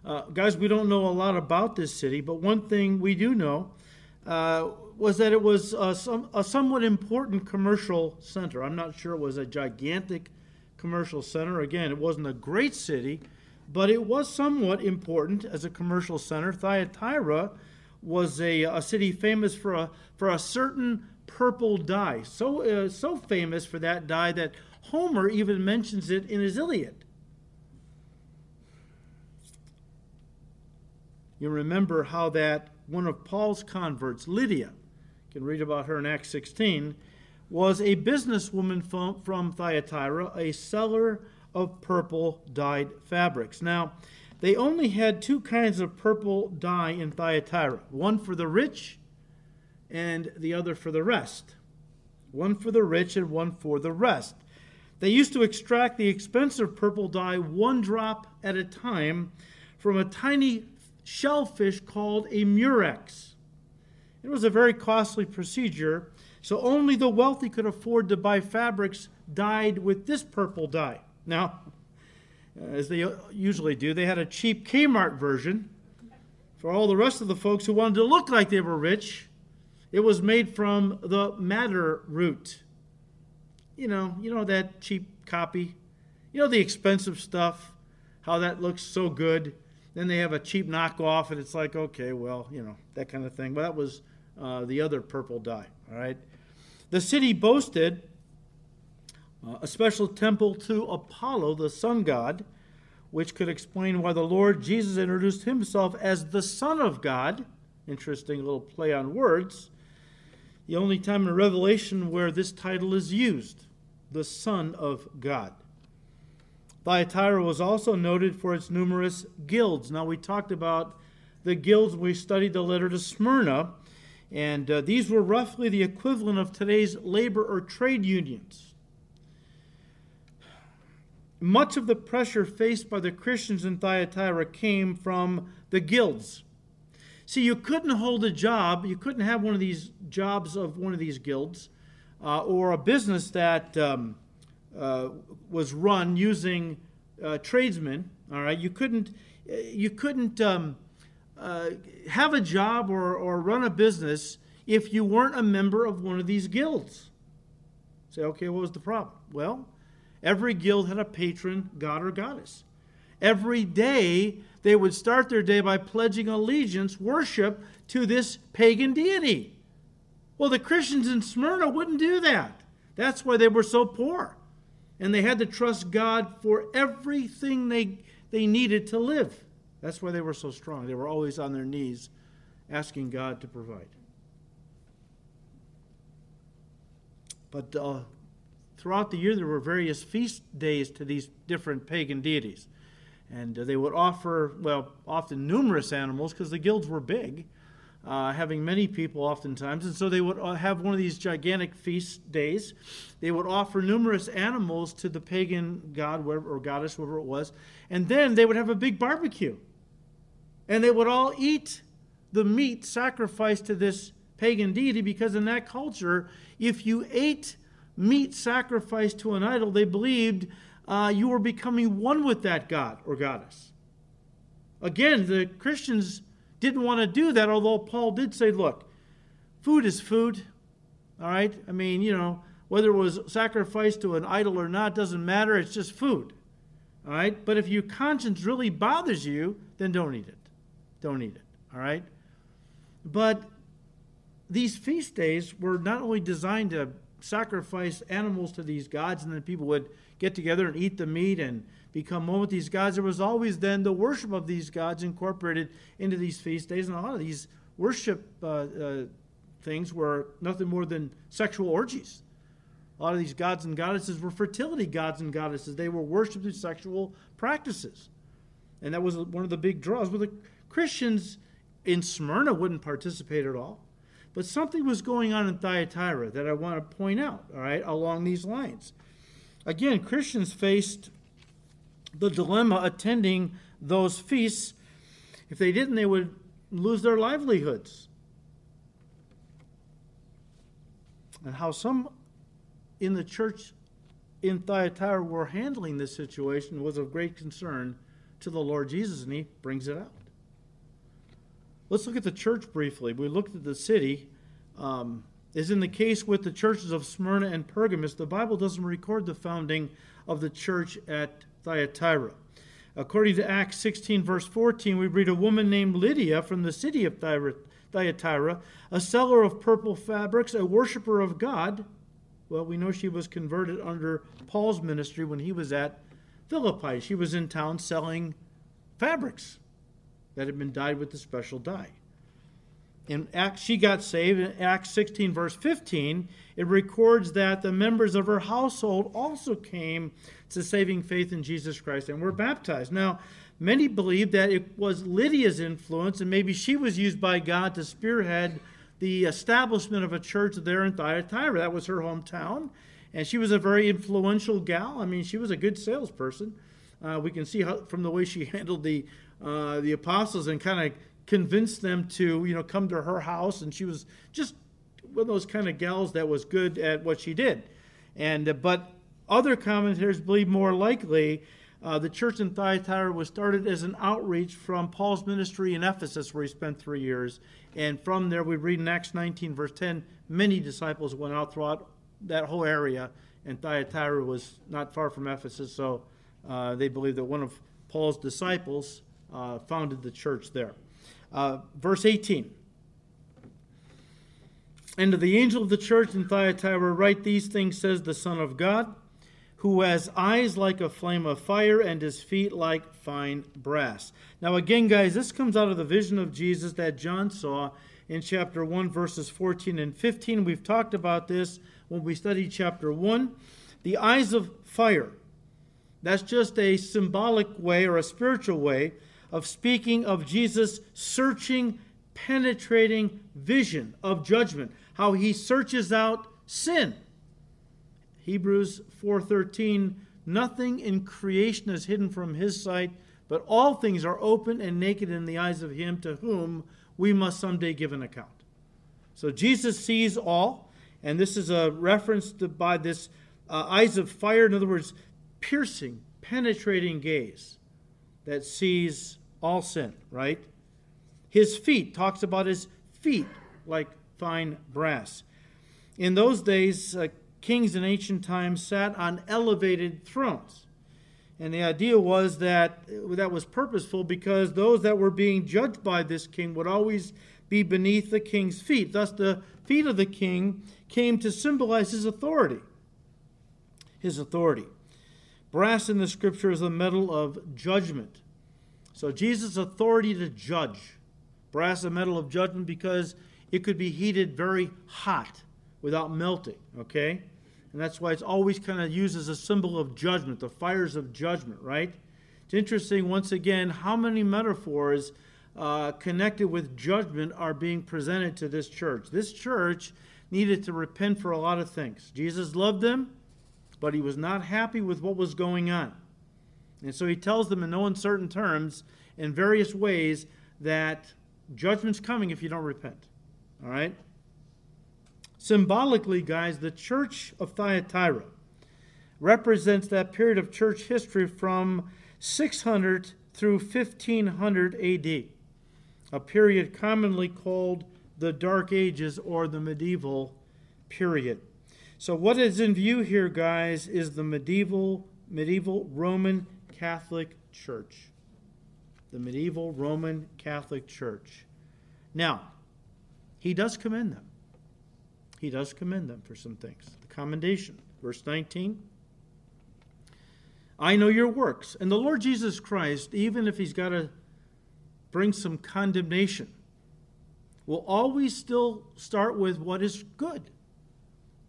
Uh, guys, we don't know a lot about this city, but one thing we do know uh, was that it was a, some, a somewhat important commercial center. I'm not sure it was a gigantic commercial center. Again, it wasn't a great city, but it was somewhat important as a commercial center. Thyatira was a, a city famous for a, for a certain purple dye, so, uh, so famous for that dye that Homer even mentions it in his Iliad. You remember how that one of Paul's converts, Lydia, you can read about her in Acts 16, was a businesswoman from, from Thyatira, a seller of purple dyed fabrics. Now, they only had two kinds of purple dye in Thyatira one for the rich and the other for the rest. One for the rich and one for the rest. They used to extract the expensive purple dye one drop at a time from a tiny shellfish called a murex. It was a very costly procedure, so only the wealthy could afford to buy fabrics dyed with this purple dye. Now, as they usually do, they had a cheap Kmart version. For all the rest of the folks who wanted to look like they were rich, it was made from the madder root. You know, you know that cheap copy. You know the expensive stuff, how that looks so good. Then they have a cheap knockoff, and it's like, okay, well, you know, that kind of thing. But that was uh, the other purple dye, all right? The city boasted uh, a special temple to Apollo, the sun god, which could explain why the Lord Jesus introduced himself as the Son of God. Interesting little play on words. The only time in Revelation where this title is used, the Son of God. Thyatira was also noted for its numerous guilds. Now, we talked about the guilds we studied the letter to Smyrna, and uh, these were roughly the equivalent of today's labor or trade unions. Much of the pressure faced by the Christians in Thyatira came from the guilds. See, you couldn't hold a job, you couldn't have one of these jobs of one of these guilds, uh, or a business that. Um, uh, was run using uh, tradesmen. All right, you couldn't you couldn't um, uh, have a job or, or run a business if you weren't a member of one of these guilds. Say, okay, what was the problem? Well, every guild had a patron god or goddess. Every day they would start their day by pledging allegiance, worship to this pagan deity. Well, the Christians in Smyrna wouldn't do that. That's why they were so poor and they had to trust God for everything they, they needed to live. That's why they were so strong. They were always on their knees asking God to provide. But uh, throughout the year, there were various feast days to these different pagan deities. And uh, they would offer, well, often numerous animals because the guilds were big uh, having many people oftentimes. And so they would uh, have one of these gigantic feast days. They would offer numerous animals to the pagan god whatever, or goddess, whoever it was. And then they would have a big barbecue. And they would all eat the meat sacrificed to this pagan deity because in that culture, if you ate meat sacrificed to an idol, they believed uh, you were becoming one with that god or goddess. Again, the Christians didn't want to do that, although Paul did say, look, food is food. All right? I mean, you know, whether it was sacrificed to an idol or not doesn't matter. It's just food. All right? But if your conscience really bothers you, then don't eat it. Don't eat it. All right? But these feast days were not only designed to sacrifice animals to these gods and then people would get together and eat the meat and become one with these gods. There was always then the worship of these gods incorporated into these feast days, and a lot of these worship uh, uh, things were nothing more than sexual orgies. A lot of these gods and goddesses were fertility gods and goddesses. They were worshipped through sexual practices. And that was one of the big draws. But the Christians in Smyrna wouldn't participate at all. But something was going on in Thyatira that I want to point out, all right, along these lines. Again, Christians faced the dilemma attending those feasts. If they didn't, they would lose their livelihoods. And how some in the church in Thyatira were handling this situation was of great concern to the Lord Jesus, and he brings it out. Let's look at the church briefly. We looked at the city. Um, as in the case with the churches of Smyrna and Pergamus, the Bible doesn't record the founding of the church at Thyatira. According to Acts 16, verse 14, we read a woman named Lydia from the city of Thyatira, a seller of purple fabrics, a worshiper of God. Well, we know she was converted under Paul's ministry when he was at Philippi. She was in town selling fabrics that had been dyed with a special dye. In Acts, she got saved. In Acts 16, verse 15, it records that the members of her household also came to saving faith in Jesus Christ and we're baptized. Now, many believe that it was Lydia's influence, and maybe she was used by God to spearhead the establishment of a church there in Thyatira. That was her hometown, and she was a very influential gal. I mean, she was a good salesperson. Uh, we can see how, from the way she handled the uh, the apostles and kind of convinced them to, you know, come to her house. And she was just one of those kind of gals that was good at what she did. And uh, but other commentators believe more likely uh, the church in Thyatira was started as an outreach from Paul's ministry in Ephesus, where he spent three years. And from there, we read in Acts 19, verse 10, many disciples went out throughout that whole area, and Thyatira was not far from Ephesus, so uh, they believe that one of Paul's disciples uh, founded the church there. Uh, verse 18. And to the angel of the church in Thyatira, write these things, says the Son of God, who has eyes like a flame of fire and his feet like fine brass. Now, again, guys, this comes out of the vision of Jesus that John saw in chapter 1, verses 14 and 15. We've talked about this when we studied chapter 1. The eyes of fire. That's just a symbolic way or a spiritual way of speaking of Jesus' searching, penetrating vision of judgment, how he searches out sin. Hebrews 4:13 Nothing in creation is hidden from his sight, but all things are open and naked in the eyes of him to whom we must someday give an account. So Jesus sees all, and this is a reference to, by this uh, eyes of fire, in other words, piercing, penetrating gaze that sees all sin, right? His feet talks about his feet like fine brass. In those days, uh, kings in ancient times sat on elevated thrones. And the idea was that that was purposeful because those that were being judged by this king would always be beneath the king's feet. Thus, the feet of the king came to symbolize his authority. His authority. Brass in the scripture is a metal of judgment. So Jesus' authority to judge. Brass, a metal of judgment, because it could be heated very hot without melting, okay? And that's why it's always kind of used as a symbol of judgment, the fires of judgment, right? It's interesting, once again, how many metaphors uh, connected with judgment are being presented to this church. This church needed to repent for a lot of things. Jesus loved them, but he was not happy with what was going on. And so he tells them in no uncertain terms, in various ways, that judgment's coming if you don't repent. All right? Symbolically, guys, the church of Thyatira represents that period of church history from 600 through 1500 AD, a period commonly called the Dark Ages or the medieval period. So, what is in view here, guys, is the medieval medieval Roman Catholic Church. The medieval Roman Catholic Church. Now, he does commend them. He does commend them for some things. The commendation, verse 19. I know your works. And the Lord Jesus Christ, even if he's got to bring some condemnation, will always still start with what is good.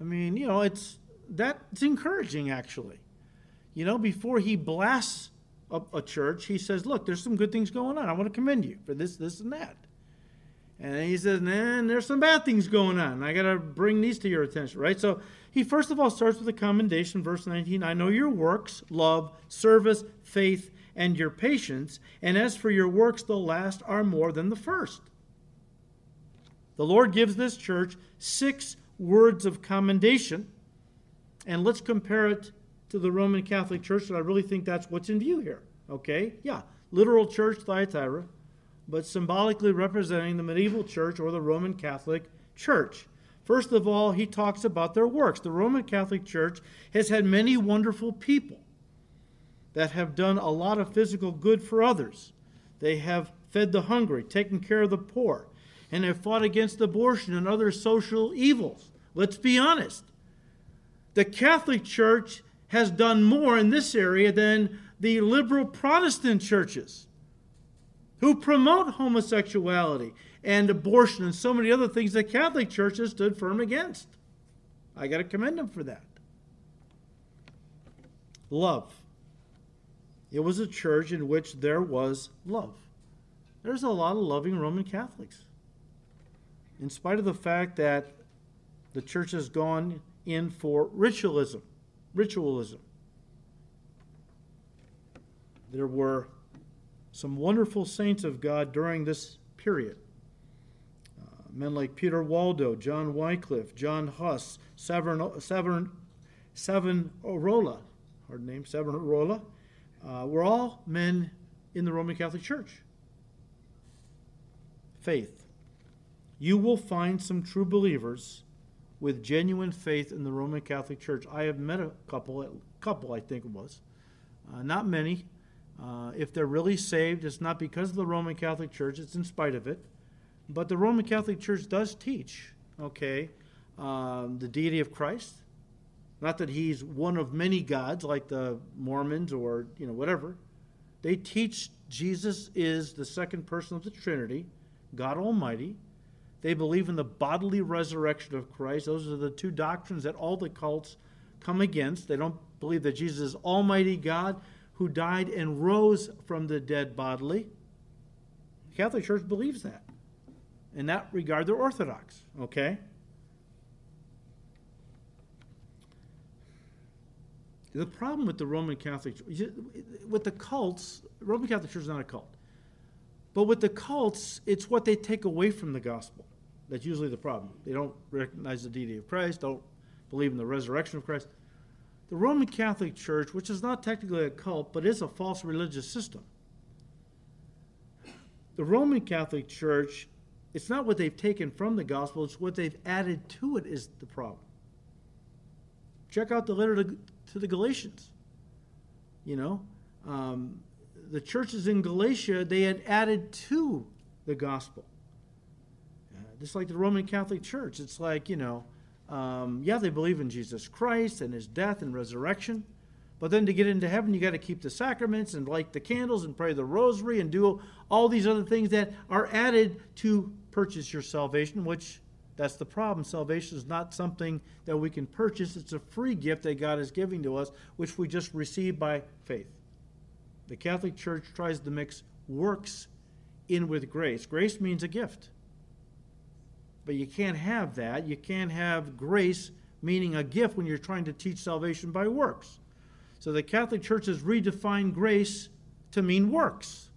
I mean, you know, it's that's encouraging actually you know, before he blasts a, a church, he says, Look, there's some good things going on. I want to commend you for this, this, and that. And he says, Man, there's some bad things going on. I got to bring these to your attention, right? So he first of all starts with a commendation, verse 19. I know your works, love, service, faith, and your patience. And as for your works, the last are more than the first. The Lord gives this church six words of commendation. And let's compare it to the Roman Catholic Church, and I really think that's what's in view here. Okay? Yeah, literal church, Thyatira, but symbolically representing the medieval church or the Roman Catholic Church. First of all, he talks about their works. The Roman Catholic Church has had many wonderful people that have done a lot of physical good for others. They have fed the hungry, taken care of the poor, and have fought against abortion and other social evils. Let's be honest. The Catholic Church has done more in this area than the liberal Protestant churches who promote homosexuality and abortion and so many other things the Catholic Church has stood firm against. I got to commend them for that. Love. It was a church in which there was love. There's a lot of loving Roman Catholics. In spite of the fact that the church has gone in for ritualism, ritualism. There were some wonderful saints of God during this period. Uh, men like Peter Waldo, John Wycliffe, John Huss, Savern, Savern, Savonarola, hard name, Savonarola, uh, were all men in the Roman Catholic Church. Faith. You will find some true believers with genuine faith in the Roman Catholic Church. I have met a couple, a couple I think it was, uh, not many. Uh, if they're really saved, it's not because of the Roman Catholic Church; it's in spite of it. But the Roman Catholic Church does teach, okay, um, the deity of Christ. Not that he's one of many gods like the Mormons or you know whatever. They teach Jesus is the second person of the Trinity, God Almighty they believe in the bodily resurrection of Christ. Those are the two doctrines that all the cults come against. They don't believe that Jesus is Almighty God who died and rose from the dead bodily. The Catholic Church believes that. In that regard, they're Orthodox, okay? The problem with the Roman Catholic, with the cults, Roman Catholic Church is not a cult. But with the cults, it's what they take away from the gospel. That's usually the problem. They don't recognize the deity of Christ, don't believe in the resurrection of Christ. The Roman Catholic Church, which is not technically a cult, but is a false religious system. The Roman Catholic Church, it's not what they've taken from the gospel, it's what they've added to it is the problem. Check out the letter to, to the Galatians. You know, um, the churches in Galatia, they had added to the gospel. Uh, just like the Roman Catholic Church. It's like, you know, um, yeah, they believe in Jesus Christ and his death and resurrection. But then to get into heaven, you got to keep the sacraments and light the candles and pray the rosary and do all these other things that are added to purchase your salvation, which that's the problem. Salvation is not something that we can purchase, it's a free gift that God is giving to us, which we just receive by faith. The Catholic Church tries to mix works in with grace. Grace means a gift. But you can't have that. You can't have grace meaning a gift when you're trying to teach salvation by works. So the Catholic Church has redefined grace to mean works.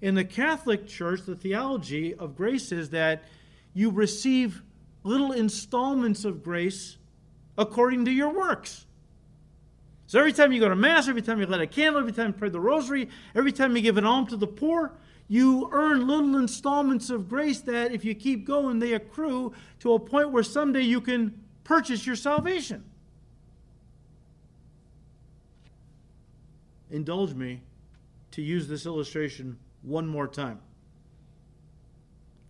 In the Catholic Church, the theology of grace is that you receive little installments of grace according to your works. So every time you go to Mass, every time you light a candle, every time you pray the rosary, every time you give an alms to the poor, you earn little installments of grace that, if you keep going, they accrue to a point where someday you can purchase your salvation. Indulge me to use this illustration one more time.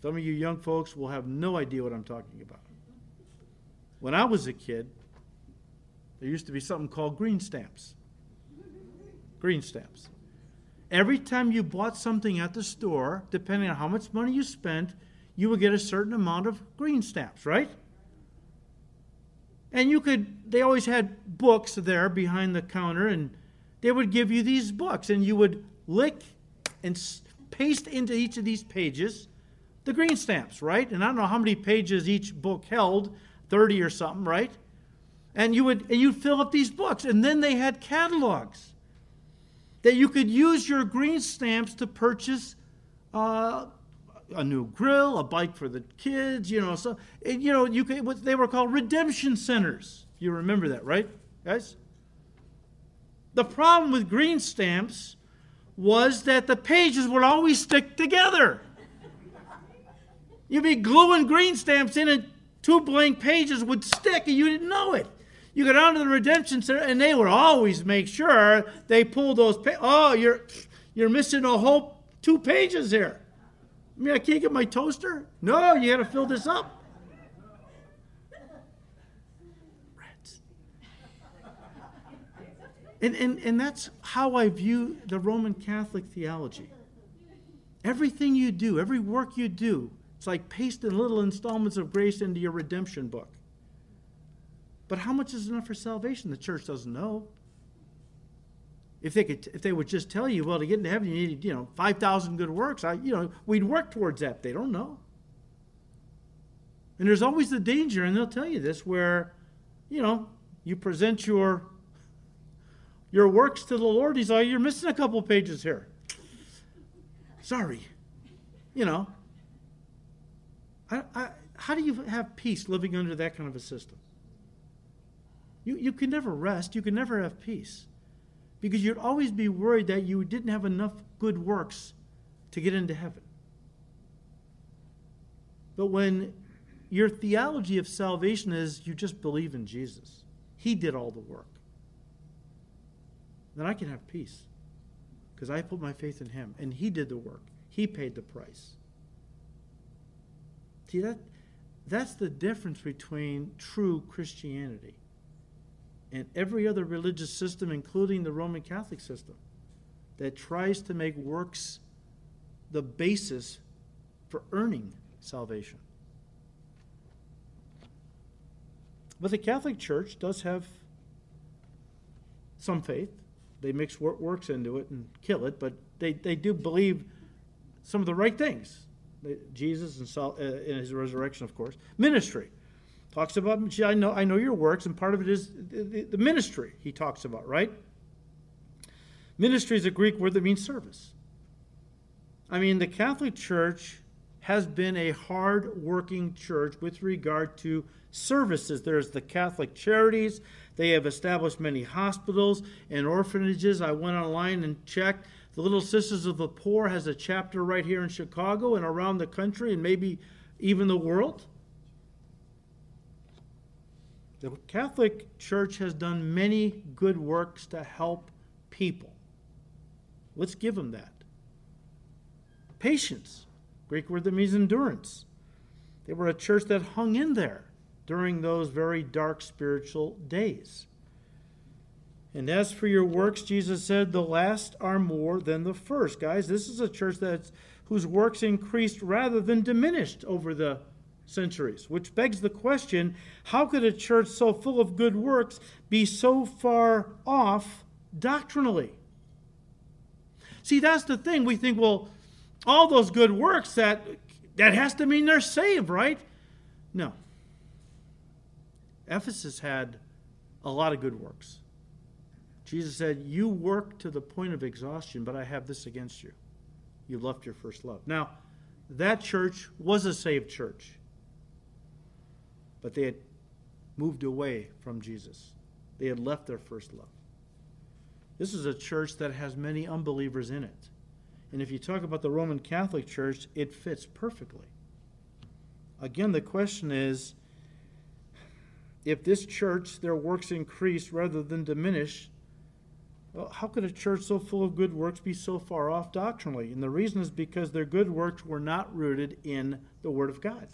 Some of you young folks will have no idea what I'm talking about. When I was a kid, there used to be something called green stamps. Green stamps. Every time you bought something at the store, depending on how much money you spent, you would get a certain amount of green stamps, right? And you could, they always had books there behind the counter, and they would give you these books, and you would lick and paste into each of these pages the green stamps, right? And I don't know how many pages each book held, 30 or something, right? And you would and you'd fill up these books, and then they had catalogs that you could use your green stamps to purchase uh, a new grill, a bike for the kids, you know. So you know you could, they were called redemption centers. You remember that, right, guys? The problem with green stamps was that the pages would always stick together. You'd be gluing green stamps in, and two blank pages would stick, and you didn't know it. You get onto the redemption center, and they would always make sure they pull those. Pa- oh, you're you're missing a whole two pages here. I mean, I can't get my toaster. No, you got to fill this up. And, and, and that's how I view the Roman Catholic theology. Everything you do, every work you do, it's like pasting little installments of grace into your redemption book. But how much is enough for salvation? The church doesn't know. If they could, if they would just tell you, well, to get into heaven, you need, you know, five thousand good works. I, you know, we'd work towards that. They don't know. And there's always the danger, and they'll tell you this, where, you know, you present your your works to the Lord. He's like, you're missing a couple pages here. Sorry, you know. I, I, how do you have peace living under that kind of a system? You, you can never rest. You can never have peace because you'd always be worried that you didn't have enough good works to get into heaven. But when your theology of salvation is you just believe in Jesus, He did all the work, then I can have peace because I put my faith in Him and He did the work, He paid the price. See, that, that's the difference between true Christianity and every other religious system, including the Roman Catholic system, that tries to make works the basis for earning salvation. But the Catholic Church does have some faith. They mix works into it and kill it, but they, they do believe some of the right things. Jesus and uh, in his resurrection, of course. Ministry talks about. I know I know your works, and part of it is the, the ministry he talks about, right? Ministry is a Greek word that means service. I mean, the Catholic Church has been a hard working church with regard to services. There's the Catholic Charities. They have established many hospitals and orphanages. I went online and checked. The Little Sisters of the Poor has a chapter right here in Chicago and around the country and maybe even the world. The Catholic Church has done many good works to help people. Let's give them that. Patience, Greek word that means endurance. They were a church that hung in there during those very dark spiritual days. And as for your works, Jesus said, the last are more than the first. Guys, this is a church that's, whose works increased rather than diminished over the centuries, which begs the question how could a church so full of good works be so far off doctrinally? See, that's the thing. We think, well, all those good works, that, that has to mean they're saved, right? No. Ephesus had a lot of good works. Jesus said, You work to the point of exhaustion, but I have this against you. You left your first love. Now, that church was a saved church, but they had moved away from Jesus. They had left their first love. This is a church that has many unbelievers in it. And if you talk about the Roman Catholic Church, it fits perfectly. Again, the question is if this church, their works increase rather than diminish, well, how could a church so full of good works be so far off doctrinally? And the reason is because their good works were not rooted in the Word of God.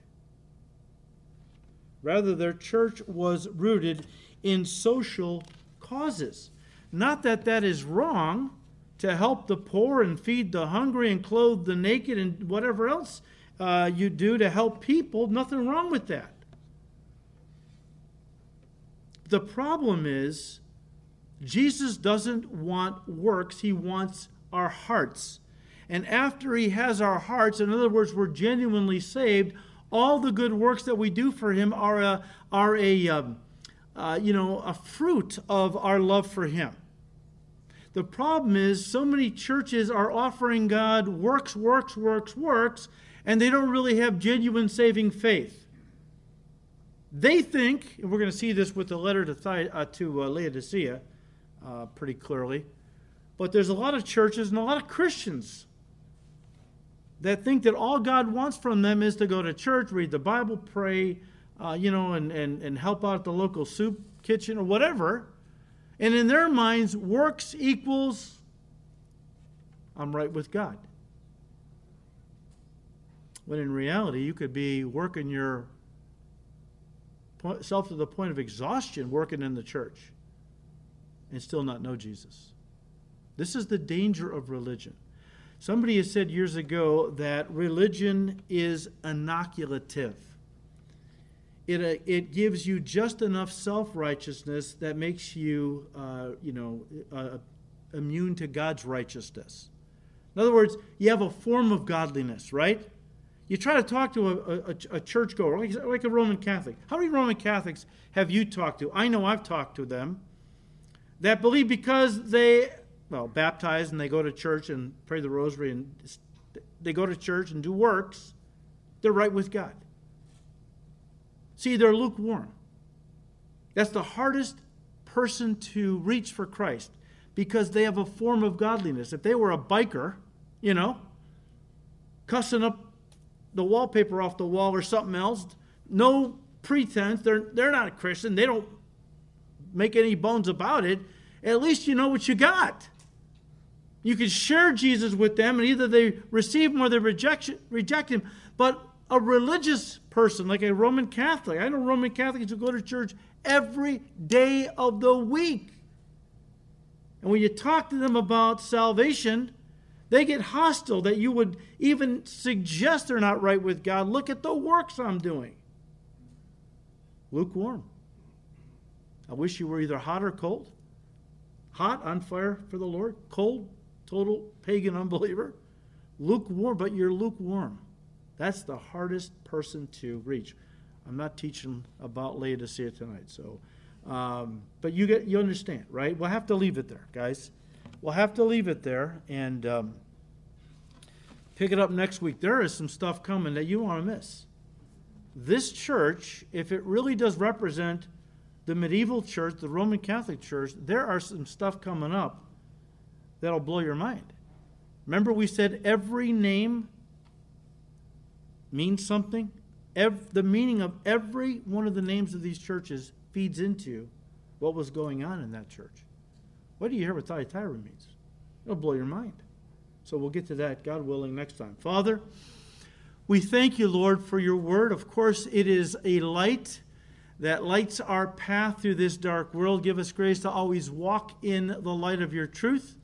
Rather, their church was rooted in social causes. Not that that is wrong to help the poor and feed the hungry and clothe the naked and whatever else uh, you do to help people. Nothing wrong with that. The problem is Jesus doesn't want works, he wants our hearts. And after he has our hearts, in other words, we're genuinely saved, all the good works that we do for him are a, are a um, uh, you know, a fruit of our love for him. The problem is, so many churches are offering God works, works, works, works, and they don't really have genuine saving faith. They think, and we're going to see this with the letter to, uh, to uh, Laodicea uh, pretty clearly, but there's a lot of churches and a lot of Christians that think that all God wants from them is to go to church, read the Bible, pray, uh, you know, and, and, and help out the local soup kitchen or whatever. And in their minds, works equals I'm right with God. When in reality, you could be working yourself to the point of exhaustion working in the church and still not know Jesus. This is the danger of religion. Somebody has said years ago that religion is inoculative. It, uh, it gives you just enough self righteousness that makes you, uh, you know, uh, immune to God's righteousness. In other words, you have a form of godliness, right? You try to talk to a, a, a churchgoer, like, like a Roman Catholic. How many Roman Catholics have you talked to? I know I've talked to them that believe because they well, baptized and they go to church and pray the rosary and they go to church and do works, they're right with God. See, they're lukewarm. That's the hardest person to reach for Christ because they have a form of godliness. If they were a biker, you know, cussing up the wallpaper off the wall or something else, no pretense, they're, they're not a Christian, they don't make any bones about it, at least you know what you got. You can share Jesus with them, and either they receive him or they reject, reject him. But a religious person, like a Roman Catholic, I know Roman Catholics who go to church every day of the week. And when you talk to them about salvation, they get hostile that you would even suggest they're not right with God. Look at the works I'm doing. Lukewarm. I wish you were either hot or cold. Hot, on fire for the Lord. Cold, total pagan unbeliever. Lukewarm, but you're lukewarm. That's the hardest person to reach. I'm not teaching about Laodicea tonight, so, um, but you get you understand, right? We'll have to leave it there, guys. We'll have to leave it there and um, pick it up next week. There is some stuff coming that you want to miss. This church, if it really does represent the medieval church, the Roman Catholic Church, there are some stuff coming up that'll blow your mind. Remember, we said every name means something? Every, the meaning of every one of the names of these churches feeds into what was going on in that church. What do you hear what Thyatira means? It'll blow your mind. So we'll get to that, God willing, next time. Father, we thank you, Lord, for your word. Of course, it is a light that lights our path through this dark world. Give us grace to always walk in the light of your truth.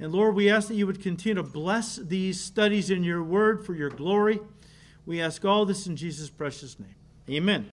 And Lord, we ask that you would continue to bless these studies in your word for your glory. We ask all this in Jesus' precious name. Amen.